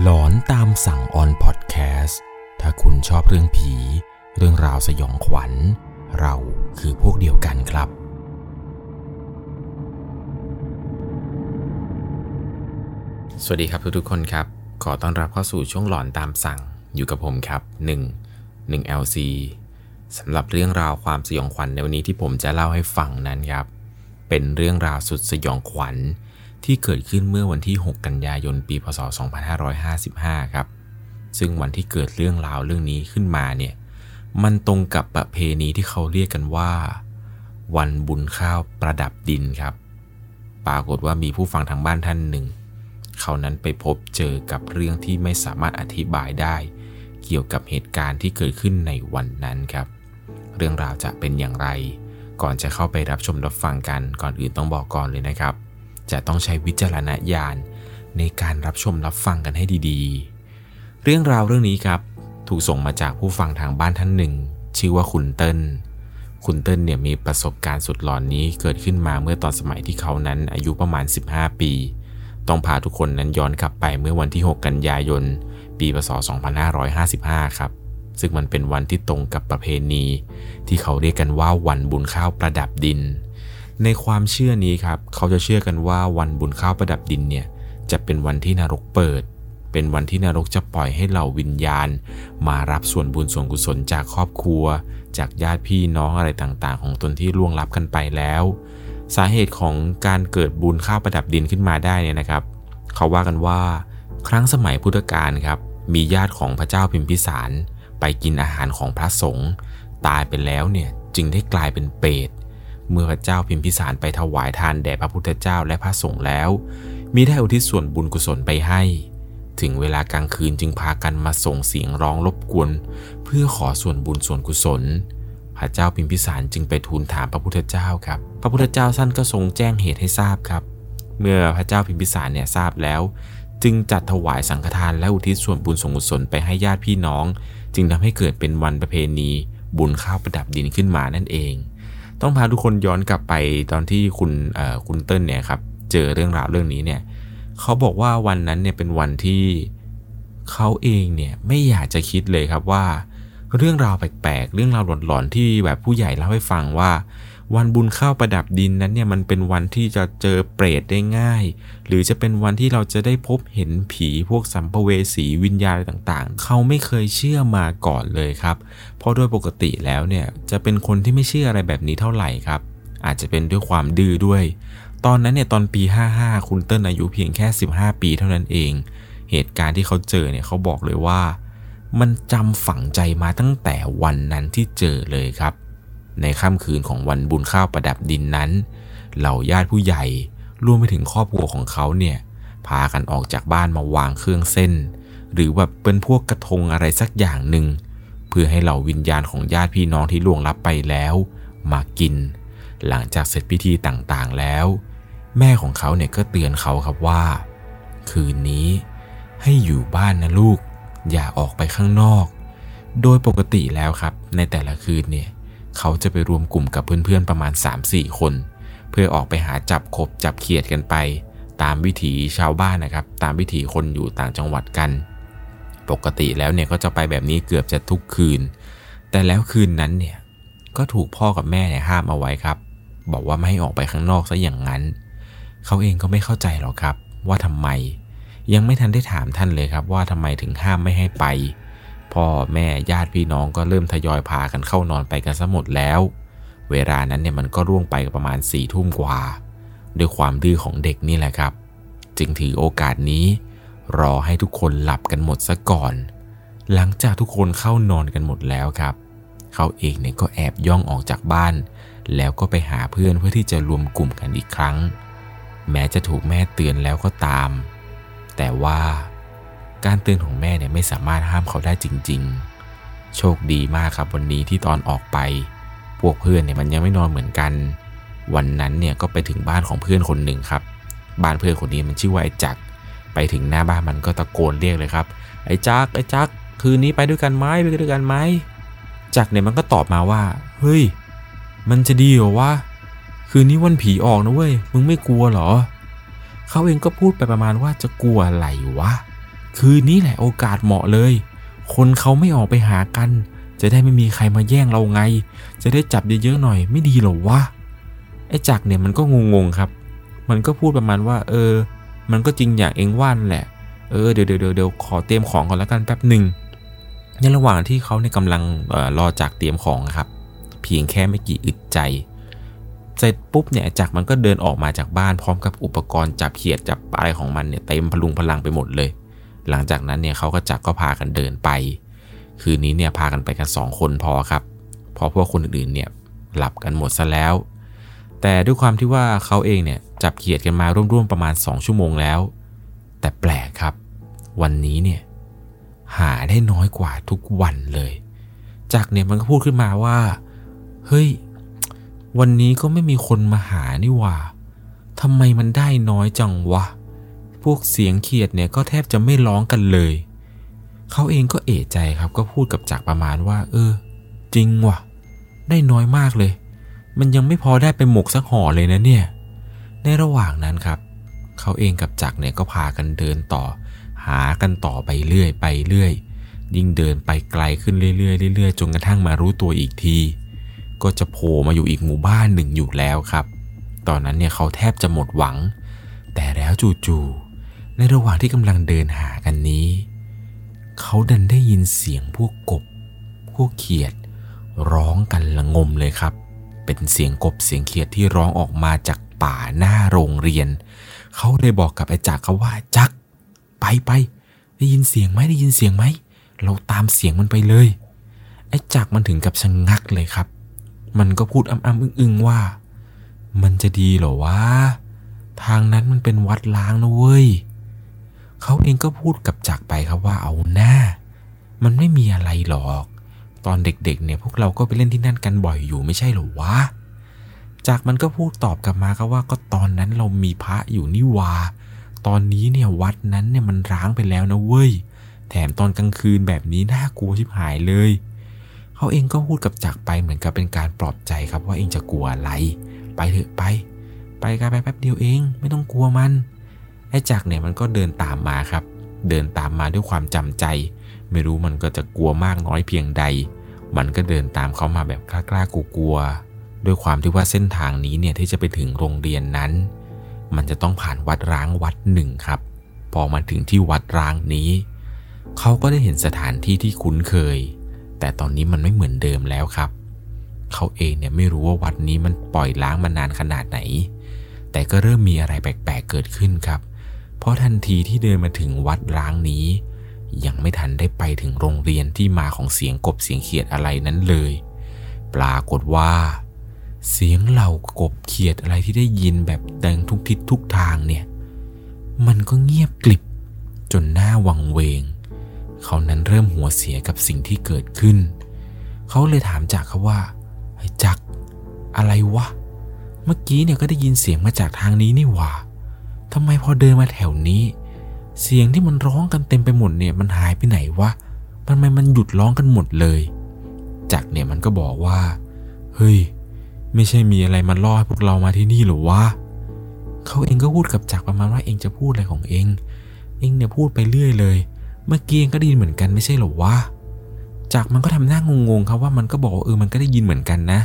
หลอนตามสั่งออนพอดแคสต์ถ้าคุณชอบเรื่องผี เรื่องราวสยองขวัญ เราคือพวกเดียวกันครับ สวัสดีครับทุกๆคนครับ ขอต้อนรับเข้าสู่ช่วงหลอนตามสั่งอยู่กับผมครับ 1 1 LC สำหรับเรื่องราวความสยองขวัญในวันนี้ที่ผมจะเล่าให้ฟังนั้นครับ เป็นเรื่องราวสุดสยองขวัญ ที่เกิดขึ้นเมื่อวันที่ 6 กันยายน ปีพศ 2555 ครับ ซึ่งวันที่เกิดเรื่องราวเรื่องนี้ขึ้นมาเนี่ย มันตรงกับประเพณีที่เขาเรียกกันว่า วันบุญข้าวประดับดินครับ ปรากฏว่ามีผู้ฟังทางบ้านท่านหนึ่ง เขานั้นไปพบเจอกับเรื่องที่ไม่สามารถอธิบายได้ เกี่ยวกับเหตุการณ์ที่เกิดขึ้นในวันนั้นครับ เรื่องราวจะเป็นอย่างไร ก่อนจะเข้าไปรับชมรับฟังกัน ก่อนอื่นต้องบอกก่อนเลยนะครับ จะต้องใช้วิจารณญาณในการรับชมรับฟังกันให้ดีๆ เรื่องราวเรื่องนี้ครับ ถูกส่งมาจากผู้ฟังทางบ้านท่านหนึ่ง ชื่อว่าคุณเติ้ลคุณเติ้ลเนี่ยมีประสบการณ์สุดหลอนนี้เกิดขึ้นมาเมื่อตอนสมัยที่เขานั้นอายุประมาณ 15 ปี ต้องพาทุกคนนั้นย้อนกลับไปเมื่อวันที่ 6 กันยายน ปีพศ 2555 ครับ ซึ่งมันเป็นวันที่ตรงกับประเพณี ที่เขาเรียกกันว่าวันบุญข้าวประดับดิน ในความเชื่อนี้ครับ เขาจะเชื่อกันว่าวันบุญข้าวประดับดินเนี่ยจะเป็นวันที่นรกเปิด เป็นวันที่นรกจะปล่อยให้เหล่าวิญญาณ มารับส่วนบุญส่วนกุศลจากครอบครัว จากญาติพี่น้องอะไรต่างๆ ของตนที่ล่วงลับกันไปแล้ว สาเหตุของการเกิดบุญข้าวประดับดินขึ้นมาได้เนี่ยนะครับ เขาว่ากันว่า ครั้งสมัยพุทธกาลครับ มีญาติของพระเจ้าพิมพิสาร ไปกินอาหารของพระสงฆ์ตายไปแล้วเนี่ยจึงได้กลายเป็นเปรต เมื่อพระเจ้าพิมพิสารไปถวายทานแด่พระพุทธเจ้าและพระสงฆ์แล้วมีได้อุทิศส่วนบุญกุศลไปให้ ถึงเวลากลางคืนจึงพากันมาส่งเสียงร้องรบกวน เพื่อขอส่วนบุญส่วนกุศล พระเจ้าพิมพิสารจึงไปทูลถามพระพุทธเจ้าครับ พระพุทธเจ้าท่านก็ทรงแจ้งเหตุให้ทราบครับ เมื่อพระเจ้าพิมพิสารเนี่ยทราบแล้ว จึงจัดถวายสังฆทานและอุทิศส่วนบุญส่วนกุศลไปให้ญาติพี่น้อง จึงทำให้เกิดเป็นวันประเพณีบุญข้าวประดับดินขึ้นมานั่นเอง ต้องพาทุกคนย้อนกลับไปตอนที่คุณคุณเติ้ลเนี่ยครับเจอเรื่องราวเรื่องนี้เนี่ยเขาบอกว่าวันนั้นเนี่ยเป็นวันที่เขาเองเนี่ยไม่อยากจะคิดเลยครับว่า เรื่องราวแปลกๆเรื่องราวหลอนๆที่แบบผู้ใหญ่เล่าให้ฟังว่า วันบุญข้าวประดับดินนั้นเนี่ยมันเป็นวันที่จะเจอเปรตได้ง่าย หรือจะเป็นวันที่เราจะได้พบเห็นผีพวกสัมภเวสีวิญญาณต่างๆ เขาไม่เคยเชื่อมาก่อนเลยครับ เพราะโดยปกติแล้วเนี่ยจะเป็นคนที่ไม่เชื่ออะไรแบบนี้เท่าไหร่ครับ อาจจะเป็นด้วยความดื้อด้วย ตอนนั้นเนี่ยตอนปี 55 คุณเติ้ลอายุเพียงแค่ 15 ปีเท่านั้นเอง เหตุการณ์ที่เขาเจอเนี่ยเขาบอกเลยว่า มันจำฝังใจมาตั้งแต่วันนั้นที่เจอเลยครับ ในค่ำคืนของวันบุญข้าวประดับดินนั้น เหล่าญาติผู้ใหญ่รวมไปถึงครอบครัวของเขาเนี่ย พากันออกจากบ้านมาวางเครื่องเส้น หรือแบบเป็นพวกกระทงอะไรสักอย่างหนึ่งเพื่อให้เหล่าวิญญาณของญาติพี่น้องที่ล่วงลับไปแล้ว มากิน หลังจากเสร็จพิธีต่างๆแล้ว แม่ของเขาเนี่ยก็เตือนเขาครับว่า คืนนี้ให้อยู่บ้านนะลูก อย่าออกไปข้างนอก โดยปกติแล้วครับ ในแต่ละคืนเนี่ย เขาจะไปรวมกลุ่มกับเพื่อนๆประมาณ 3-4 คน เพื่อออกไปหาจับขบจับเขียดกันไป ตามวิถีชาวบ้านนะครับ ตามวิถีคนอยู่ต่างจังหวัดกัน ปกติแล้วเนี่ยก็จะไปแบบนี้เกือบจะทุกคืน แต่แล้วคืนนั้นเนี่ยก็ถูกพ่อกับแม่เนี่ยห้ามเอาไว้ครับ บอกว่าไม่ให้ออกไปข้างนอกซะอย่างนั้น เขาเองก็ไม่เข้าใจหรอกครับ ว่าทำไม ยังไม่ทันได้ถามท่านเลยครับว่าทำไมถึงห้ามไม่ให้ไป พ่อแม่ญาติพี่น้องก็เริ่มทยอยพากันเข้านอนไปกันซะหมดแล้ว เวลานั้นเนี่ยมันก็ร่วงไปประมาณสี่ทุ่มกว่า ด้วยความดื้อของเด็กนี่แหละครับ จึงถือโอกาสนี้ รอให้ทุกคนหลับกันหมดซะก่อน หลังจากทุกคนเข้านอนกันหมดแล้วครับเขาเองเนี่ยก็แอบย่องออกจากบ้าน แล้วก็ไปหาเพื่อนเพื่อที่จะรวมกลุ่มกันอีกครั้ง แม้จะถูกแม่เตือนแล้วก็ตาม แต่ว่า การเตือนของแม่เนี่ยไม่สามารถห้ามเขาได้จริง ๆ โชคดีมากครับวันนี้ที่ตอนออกไป พวกเพื่อนเนี่ยมันยังไม่นอนเหมือนกัน วันนั้นเนี่ยก็ไปถึงบ้านของเพื่อนคนหนึ่งครับ บ้านเพื่อนคนนี้มันชื่อว่าไอ้จักไปถึงหน้าบ้านมันก็ตะโกนเรียกเลยครับ ไอ้จักไอ้จักคืนนี้ไปด้วยกันไหมไปด้วยกันไหมจักเนี่ยมันก็ตอบมาว่า เฮ้ย มันจะดีเหรอวะ คืนนี้วันผีออกนะเว้ย มึงไม่กลัวเหรอ เขาเองก็พูดไปประมาณว่าจะกลัวอะไรวะ คืนนี้แหละโอกาสเหมาะเลย คนเขาไม่ออกไปหากัน จะได้ไม่มีใครมาแย่งเราไง จะได้จับเยอะๆหน่อยไม่ดีหรอวะไอ้จักเนี่ยมันก็งงๆครับ มันก็พูดประมาณว่า เออ มันก็จริงอย่างเองว่านแหละ เออเดี๋ยวเดี๋ยวเดี๋ยวขอเตรียมของก่อนแล้วกันแป๊บหนึ่งในระหว่างที่เขาเนี่ยกำลังออรอจากเตรียมของครับ เพียงแค่ไม่กี่อึดใจ เสร็จปุ๊บเนี่ยจักมันก็เดินออกมาจากบ้านพร้อมกับอุปกรณ์จับเขียดจับอะไรของมันเนี่ยเต็มพลุงพลังไปหมดเลย หลังจากนั้นเนี่ยเขาก็จักก็พากันเดินไป คืนนี้เนี่ยพากันไปกันสองคนพอครับเพราะพวกคนอื่นๆเนี่ยหลับกันหมดซะแล้ว แต่ด้วยความที่ว่าเขาเองเนี่ยจับเขียดกันมาร่วมๆประมาณ 2 ชั่วโมงแล้ว แต่แปลกครับ วันนี้เนี่ยหาได้น้อยกว่าทุกวันเลยจากเนี่ยมันก็พูดขึ้นมาว่า เฮ้ย วันนี้ก็ไม่มีคนมาหานี่ว่าทำไมมันได้น้อยจังวะ พวกเสียงเขียดเนี่ยก็แทบจะไม่ร้องกันเลย เขาเองก็เอะใจครับก็พูดกับจักประมาณว่า เออ จริงว่ะ ได้น้อยมากเลย มันยังไม่พอได้ไปหมกสักห่อเลยนะเนี่ย ในระหว่างนั้นครับ เขาเองกับจักเนี่ยก็พากันเดินต่อ หากันต่อไปเรื่อยไปเรื่อยยิ่งเดินไปไกลขึ้นเรื่อยๆเรื่อยๆจนกระทั่งมารู้ตัวอีกที ก็จะโผล่มาอยู่อีกหมู่บ้านหนึ่งอยู่แล้วครับ ตอนนั้นเนี่ยเขาแทบจะหมดหวัง แต่แล้วจู่ๆ ในระหว่างที่กำลังเดินหากันนี้ เขาดันได้ยินเสียงพวกกบ พวกเขียด ร้องกันละงมเลยครับ เป็นเสียงกบเสียงเขียดที่ร้องออกมาจากป่าหน้าโรงเรียน เขาเลยบอกกับไอ้จักเขาว่าจักไปไปได้ยินเสียงไหมได้ยินเสียงไหม เราตามเสียงมันไปเลย ไอ้จักมันถึงกับชะงงักเลยครับ มันก็พูดอ้ำๆอึ้งๆว่า มันจะดีเหรอวะทางนั้นมันเป็นวัดล้างนะเว้ย เขาเองก็พูดกับจักไปครับว่าเอาหน้า มันไม่มีอะไรหรอก ตอนเด็กๆเนี่ยพวกเราก็ไปเล่นที่นั่นกันบ่อยอยู่ไม่ใช่หรอวะจากมันก็พูดตอบกลับมาครับว่าก็ตอนนั้นเรามีพระอยู่นี่วา ตอนนี้เนี่ยวัดนั้นเนี่ยมันร้างไปแล้วนะเว้ย แถมตอนกลางคืนแบบนี้น่ากลัวชิบหายเลย เขาเองก็พูดกับจักไปเหมือนกับเป็นการปลอบใจครับว่าเองจะกลัวอะไร ไปเถอะไป ไปกันไปแป๊บเดียวเอง ไม่ต้องกลัวมัน ไอ้จักเนี่ยมันก็เดินตามมาครับ เดินตามมาด้วยความจำใจ ไม่รู้มันก็จะกลัวมากน้อยเพียงใด มันก็เดินตามเขามาแบบกล้าๆกลัวๆด้วยความที่ว่าเส้นทางนี้เนี่ยที่จะไปถึงโรงเรียนนั้น มันจะต้องผ่านวัดร้างวัดหนึ่งครับ พอมาถึงที่วัดร้างนี้ เขาก็ได้เห็นสถานที่ที่คุ้นเคย แต่ตอนนี้มันไม่เหมือนเดิมแล้วครับเขาเองเนี่ยไม่รู้ว่าวัดนี้มันปล่อยล้างมานานขนาดไหน แต่ก็เริ่มมีอะไรแปลกๆเกิดขึ้นครับ เพราะทันทีที่เดินมาถึงวัดร้างนี้ ยังไม่ทันได้ไปถึงโรงเรียนที่มาของเสียงกบเสียงเขียดอะไรนั้นเลย ปรากฏว่า เสียงเหล่ากบเขียดอะไรที่ได้ยินแบบดังทุกทิศทุกทางเนี่ย มันก็เงียบกลิบจนหน้าวังเวง เขานั้นเริ่มหัวเสียกับสิ่งที่เกิดขึ้น เขาเลยถามจักเขาว่าไอ้จักอะไรวะ เมื่อกี้เนี่ยก็ได้ยินเสียงมาจากทางนี้นี่หว่า ทำไมพอเดินมาแถวนี้ เสียงที่มันร้องกันเต็มไปหมดเนี่ยมันหายไปไหนวะทำไมมันหยุดร้องกันหมดเลย จักเนี่ยมันก็บอกว่า เฮ้ย ไม่ใช่มีอะไรมาล่อให้พวกเรามาที่นี่หรอวะเขาเองก็พูดกับจักประมาณว่าเองจะพูดอะไรของเอง เองเนี่ยพูดไปเรื่อยเลย เมื่อกี้เองก็ได้ยินเหมือนกันไม่ใช่หรอวะจักมันก็ทำหน้างงๆครับว่ามันก็บอกเออมันก็ได้ยินเหมือนกันนะ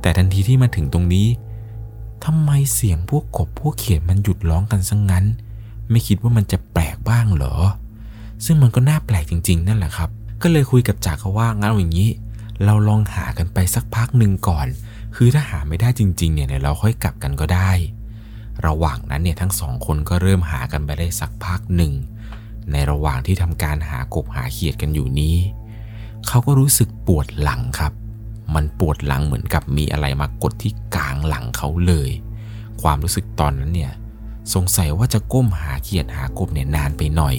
แต่ทันทีที่มาถึงตรงนี้ ทำไมเสียงพวกกบพวกเขียนมันหยุดร้องกันซะงงั้น ไม่คิดว่ามันจะแปลกบ้างเหรอ ซึ่งมันก็น่าแปลกจริง ๆ นั่นแหละครับ ก็เลยคุยกับจักเขาว่างั้นอย่างนี้ เราลองหากันไปสักพักหนึ่งก่อน คือถ้าหาไม่ได้จริง ๆ เนี่ยเราค่อยกลับกันก็ได้ ระหว่างนั้นเนี่ยทั้งสองคนก็เริ่มหากันไปได้สักพักหนึ่ง ในระหว่างที่ทำการหากบหาเขียดกันอยู่นี้ เขาก็รู้สึกปวดหลังครับ มันปวดหลังเหมือนกับมีอะไรมากดที่กลางหลังเขาเลย ความรู้สึกตอนนั้นเนี่ย สงสัยว่าจะก้มหาเขียดหากบเนี่ยนานไปหน่อย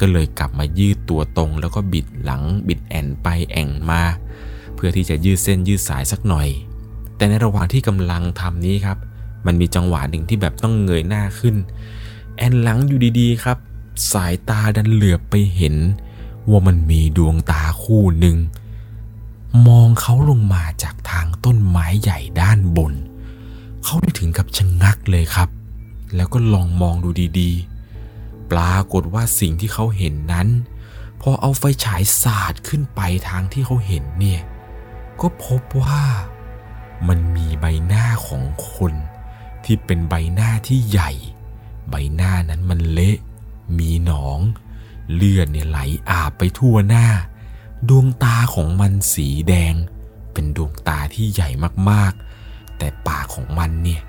ก็เลยกลับมายืดตัวตรงแล้วก็บิดหลังบิดแอนไปแองมา เพื่อที่จะยืดเส้นยืดสายสักหน่อย แต่ในระหว่างที่กำลังทำนี้ครับ มันมีจังหวะหนึ่งที่แบบต้องเงยหน้าขึ้น แอนหลังอยู่ดีๆครับ สายตาดันเหลือบไปเห็น ว่ามันมีดวงตาคู่หนึ่ง มองเขาลงมาจากทางต้นไม้ใหญ่ด้านบน เขาได้ถึงกับชะงงักเลยครับ แล้วก็ลองมองดูดีๆ ปรากฏว่าสิ่งที่เขาเห็นนั้น พอเอาไฟฉายสาดขึ้นไปทางที่เขาเห็นเนี่ย ก็พบว่ามันมีใบหน้าของคน ที่เป็นใบหน้าที่ใหญ่ ใบหน้านั้นมันเละ มีหนอง เลือดเนี่ยไหลอาบไปทั่วหน้า ดวงตาของมันสีแดง เป็นดวงตาที่ใหญ่มากๆ แต่ปากของมันเนี่ย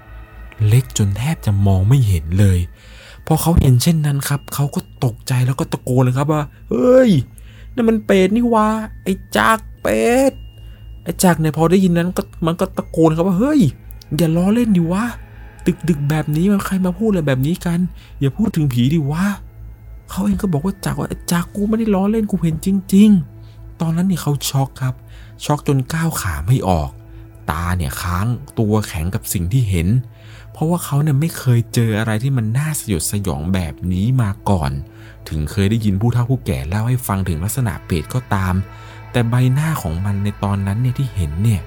เล็กจนแทบจะมองไม่เห็นเลย พอเขาเห็นเช่นนั้นครับ เขาก็ตกใจแล้วก็ตะโกนเลยครับว่า เฮ้ยนั่นมันเป็ดนี่วะไอ้จากเป็ดไอ้จากเนี่ยพอได้ยินนั้นก็มันก็ตะโกนครับว่าเฮ้ย อย่าล้อเล่นดิวะดึกดึกแบบนี้มันใครมาพูดอะไรแบบนี้กัน อย่าพูดถึงผีดิวะเขาเองก็บอกว่าจากว่าจากกูไม่ได้ล้อเล่นกูเห็นจริง ๆ ตอนนั้นเนี่ยเขาช็อกครับ ช็อกจนก้าวขาไม่ออก ตาเนี่ยค้างตัวแข็งกับสิ่งที่เห็น เพราะว่าเขาเนี่ยไม่เคยเจออะไรที่มันน่าสยดสยองแบบนี้มาก่อน ถึงเคยได้ยินผู้เฒ่าผู้แก่เล่าให้ฟังถึงลักษณะเปรตก็ตาม แต่ใบหน้าของมันในตอนนั้นเนี่ยที่เห็นเนี่ย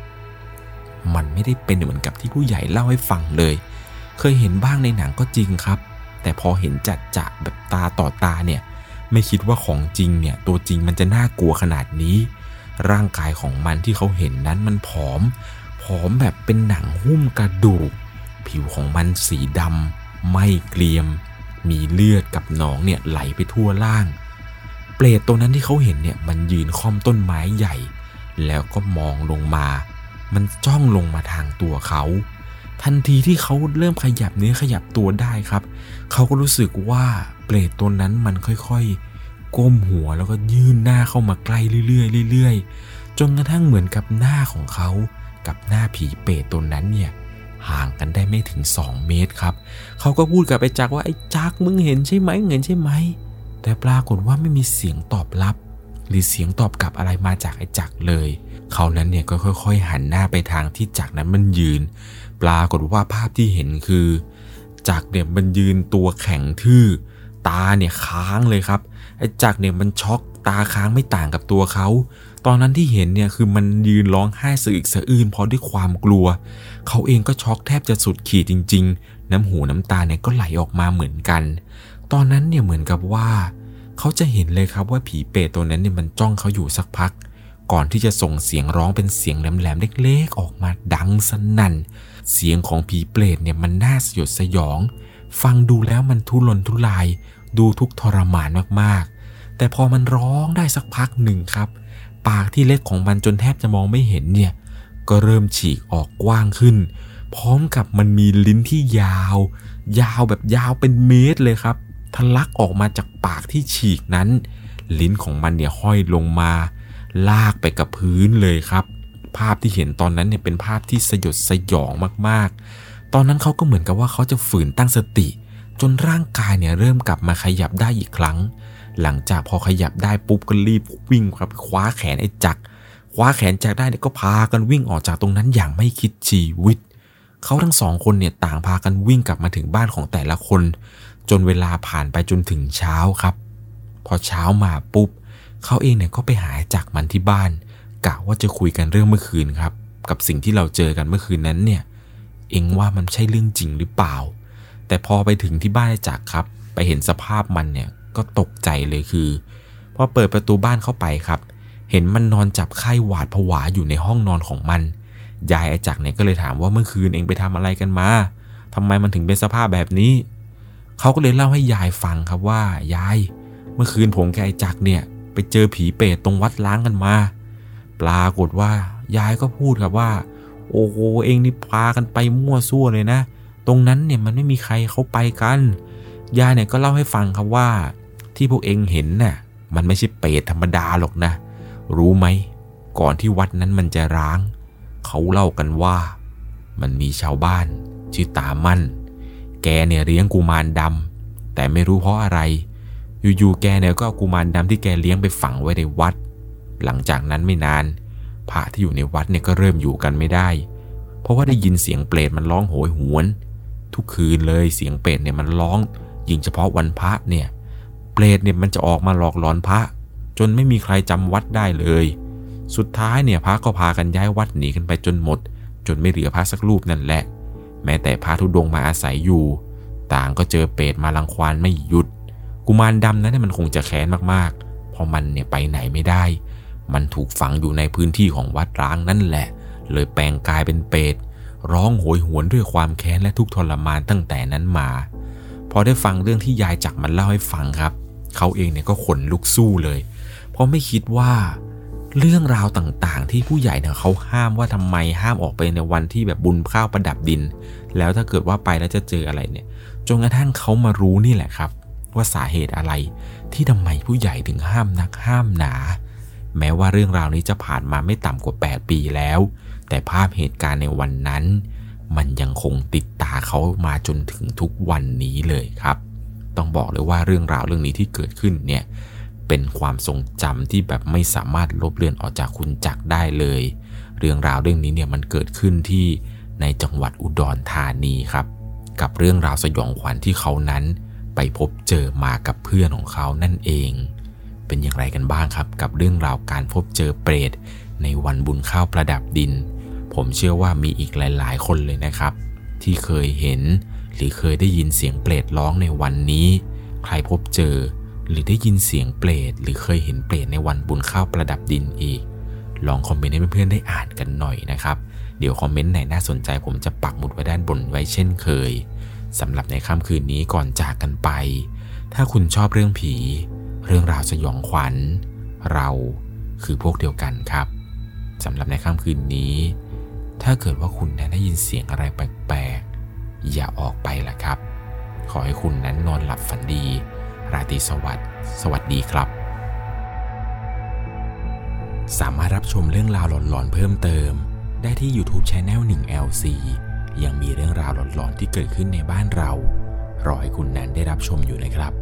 มันไม่ได้เป็นเหมือนกับที่ผู้ใหญ่เล่าให้ฟังเลย เคยเห็นบ้างในหนังก็จริงครับ แต่พอเห็นจัดจะแบบตาต่อตาเนี่ย ไม่คิดว่าของจริงเนี่ยตัวจริงมันจะน่ากลัวขนาดนี้ ร่างกายของมันที่เขาเห็นนั้นมันผอม ผอมแบบเป็นหนังหุ้มกระดูก ผิวของมันสีดำไม่เกรียม มีเลือดกับหนองเนี่ยไหลไปทั่วล่าง เปรตตัวนั้นที่เขาเห็นเนี่ยมันยืนค่อมต้นไม้ใหญ่ แล้วก็มองลงมา มันจ้องลงมาทางตัวเขา ทันทีที่เขาเริ่มขยับเนื้อขยับตัวได้ครับ เขาก็รู้สึกว่าเปรตตัวนั้นมันค่อยๆ ก้มหัวแล้วก็ยื่นหน้าเข้ามาใกล้เรื่อยๆเรื่อยๆ จนกระทั่งเหมือนกับหน้าของเขากับหน้าผีเปรตตัวนั้นเนี่ยห่างกันได้ไม่ถึง 2 เมตรครับ เขาก็พูดกับไอ้จักว่าไอ้จักมึงเห็นใช่ไหมเห็นใช่ไหม แต่ปรากฏว่าไม่มีเสียงตอบรับ หรือเสียงตอบกลับอะไรมาจากไอ้จักเลย เขานั้นเนี่ยก็ค่อย ๆ หันหน้าไปทางที่จักนั้นมันยืน ปรากฏว่าภาพที่เห็นคือ จักเนี่ยมันยืนตัวแข็งทื่อ ตาเนี่ยค้างเลยครับไอ้จักเนี่ยมันช็อกตาค้างไม่ต่างกับตัวเขา ตอนนั้นที่เห็นเนี่ยคือมันยืนร้องไห้สะอึกสะอื้นเพราะด้วยความกลัว เขาเองก็ช็อกแทบจะสุดขีดจริง ๆ น้ำหูน้ำตาเนี่ยก็ไหลออกมาเหมือนกัน ตอนนั้นเนี่ยเหมือนกับว่า เขาจะเห็นเลยครับว่าผีเปรตตัวนั้นเนี่ยมันจ้องเขาอยู่สักพัก ก่อนที่จะส่งเสียงร้องเป็นเสียงแหลมๆเล็ก ๆ ออกมาดังสนั่น เสียงของผีเปรตเนี่ยมันน่าสยดสยอง ฟังดูแล้วมันทุรนทุราย ดูทุกทรมานมากๆ แต่พอมันร้องได้สักพักหนึ่งครับ ปากที่เล็กของมันจนแทบจะมองไม่เห็นเนี่ย ก็เริ่มฉีกออกกว้างขึ้น พร้อมกับมันมีลิ้นที่ยาว ยาวแบบยาวเป็นเมตรเลยครับทะลักออกมาจากปากที่ฉีกนั้น ลิ้นของมันเนี่ยห้อยลงมา ลากไปกับพื้นเลยครับ ภาพที่เห็นตอนนั้นเนี่ยเป็นภาพที่สยดสยองมากๆ ตอนนั้นเขาก็เหมือนกับว่าเขาจะฝืนตั้งสติ จนร่างกายเนี่ยเริ่มกลับมาขยับได้อีกครั้ง หลังจากพอขยับได้ปุ๊บก็รีบวิ่งครับคว้าแขนไอ้จักรคว้าแขนจักได้เนี่ยก็พากันวิ่งออกจากตรงนั้นอย่างไม่คิดชีวิต เขาทั้งสองคนเนี่ยต่างพากันวิ่งกลับมาถึงบ้านของแต่ละคน จนเวลาผ่านไปจนถึงเช้าครับ พอเช้ามาปุ๊บเขาเองเนี่ยก็ไปหาจักมันที่บ้าน กะว่าจะคุยกันเรื่องเมื่อคืนครับ กับสิ่งที่เราเจอกันเมื่อคืนนั้นเนี่ย เองว่ามันใช่เรื่องจริงหรือเปล่า แต่พอไปถึงที่บ้านไอจักรครับ ไปเห็นสภาพมันเนี่ยก็ตกใจเลยคือพอเปิดประตูบ้านเข้าไปครับ เห็นมันนอนจับไข้หวาดผวาอยู่ในห้องนอนของมัน ยายไอ้จักรเนี่ยก็เลยถามว่าเมื่อคืนเองไปทำอะไรกันมาทำไมมันถึงเป็นสภาพแบบนี้เขาก็เลยเล่าให้ยายฟังครับว่ายาย เมื่อคืนผมกับไอจักรเนี่ย ไปเจอผีเปรตตรงวัดล้างกันมา ปรากฏว่ายายก็พูดครับว่า โอ้โหเองนี่พากันไปมั่วซั่วเลยนะ ตรงนั้นเนี่ยมันไม่มีใครเขาไปกัน ยายเนี่ยก็เล่าให้ฟังครับว่า ที่พวกเองเห็นน่ะมันไม่ใช่เปรตธรรมดาหรอกนะ รู้ไหมก่อนที่วัดนั้นมันจะร้าง เขาเล่ากันว่า มันมีชาวบ้านชื่อตามั่น แกเนี่ยเลี้ยงกุมารดำแต่ไม่รู้เพราะอะไร อยู่ๆแกเนี่ยก็เอากุมารดำที่แกเลี้ยงไปฝังไว้ในวัด หลังจากนั้นไม่นานพระที่อยู่ในวัดเนี่ยก็เริ่มอยู่กันไม่ได้ เพราะว่าได้ยินเสียงเปรตมันร้องโหยหวน ทุกคืนเลยเสียงเปรตเนี่ยมันร้อง ยิ่งเฉพาะวันพระเนี่ย เปรตเนี่ยมันจะออกมาหลอกหลอนพระ จนไม่มีใครจำวัดได้เลย สุดท้ายเนี่ยพระก็พากันย้ายวัดหนีกันไปจนหมด จนไม่เหลือพระสักรูปนั่นแหละ แม้แต่พระธุดงมาอาศัยอยู่ ต่างก็เจอเปรตมาลังควานไม่หยุดกกุมารดำนั้นมันคงจะแค้นมากๆ เพราะมันเนี่ยไปไหนไม่ได้ มันถูกฝังอยู่ในพื้นที่ของวัดร้างนั่นแหละ เลยแปลงกายเป็นเปรตร้องโหยหวนด้วยความแค้นและทุกทรมานตั้งแต่นั้นมา พอได้ฟังเรื่องที่ยายจักมันเล่าให้ฟังครับ เขาเองเนี่ยก็ขนลุกสู้เลย เพราะไม่คิดว่าเรื่องราวต่างๆ ที่ผู้ใหญ่เนี่ยเขาห้ามว่าทำไมห้ามออกไปในวันที่แบบบุญข้าวประดับดิน แล้วถ้าเกิดว่าไปแล้วจะเจออะไรเนี่ยจนกระทั่งเขามารู้นี่แหละครับ ว่าสาเหตุอะไรที่ทำไมผู้ใหญ่ถึงห้ามนักห้ามหนา แม้ว่าเรื่องราวนี้จะผ่านมาไม่ต่ำกว่า 8 ปีแล้ว แต่ภาพเหตุการณ์ในวันนั้น มันยังคงติดตาเขามาจนถึงทุกวันนี้เลยครับ ต้องบอกเลยว่าเรื่องราวเรื่องนี้ที่เกิดขึ้นเนี่ยเป็นความทรงจำที่แบบไม่สามารถลบเลือนออกจากคุณจักได้เลย เรื่องราวเรื่องนี้เนี่ยมันเกิดขึ้นที่ในจังหวัดอุดรธานีครับ กับเรื่องราวสยองขวัญที่เขานั้นไปพบเจอมากับเพื่อนของเขานั่นเอง เป็นอย่างไรกันบ้างครับ กับเรื่องราวการพบเจอเปรต ในวันบุญข้าวประดับดิน ผมเชื่อว่ามีอีกหลาย ๆ คนเลยนะครับ ที่เคยเห็น หรือเคยได้ยินเสียงเปรตร้องในวันนี้ ใครพบเจอ หรือได้ยินเสียงเปรตหรือเคยเห็นเปรตในวันบุญข้าวประดับดินอีก ลองคอมเมนต์ให้เพื่อนๆได้อ่านกันหน่อยนะครับเดี๋ยวคอมเมนต์ไหนน่าสนใจผมจะปักหมุดไว้ด้านบนไว้เช่นเคยสำหรับในค่ำคืนนี้ก่อนจากกันไป ถ้าคุณชอบเรื่องผี เรื่องราวสยองขวัญ เราคือพวกเดียวกันครับสำหรับในค่ำคืนนี้ ถ้าเกิดว่าคุณนั้นได้ยินเสียงอะไรแปลกๆ อย่าออกไปละครับ ขอให้คุณนั้นนอนหลับฝันดี ราตรีสวัสดิ์สวัสดีครับ สามารถรับชมเรื่องราวหลอนๆเพิ่มเติม ได้ที่ YouTube c h anel 1 LC ยังมีเรื่องราวหลอนๆที่เกิดขึ้นในบ้านเรา รอให้คุณนั้นได้รับชมอยู่นะครับ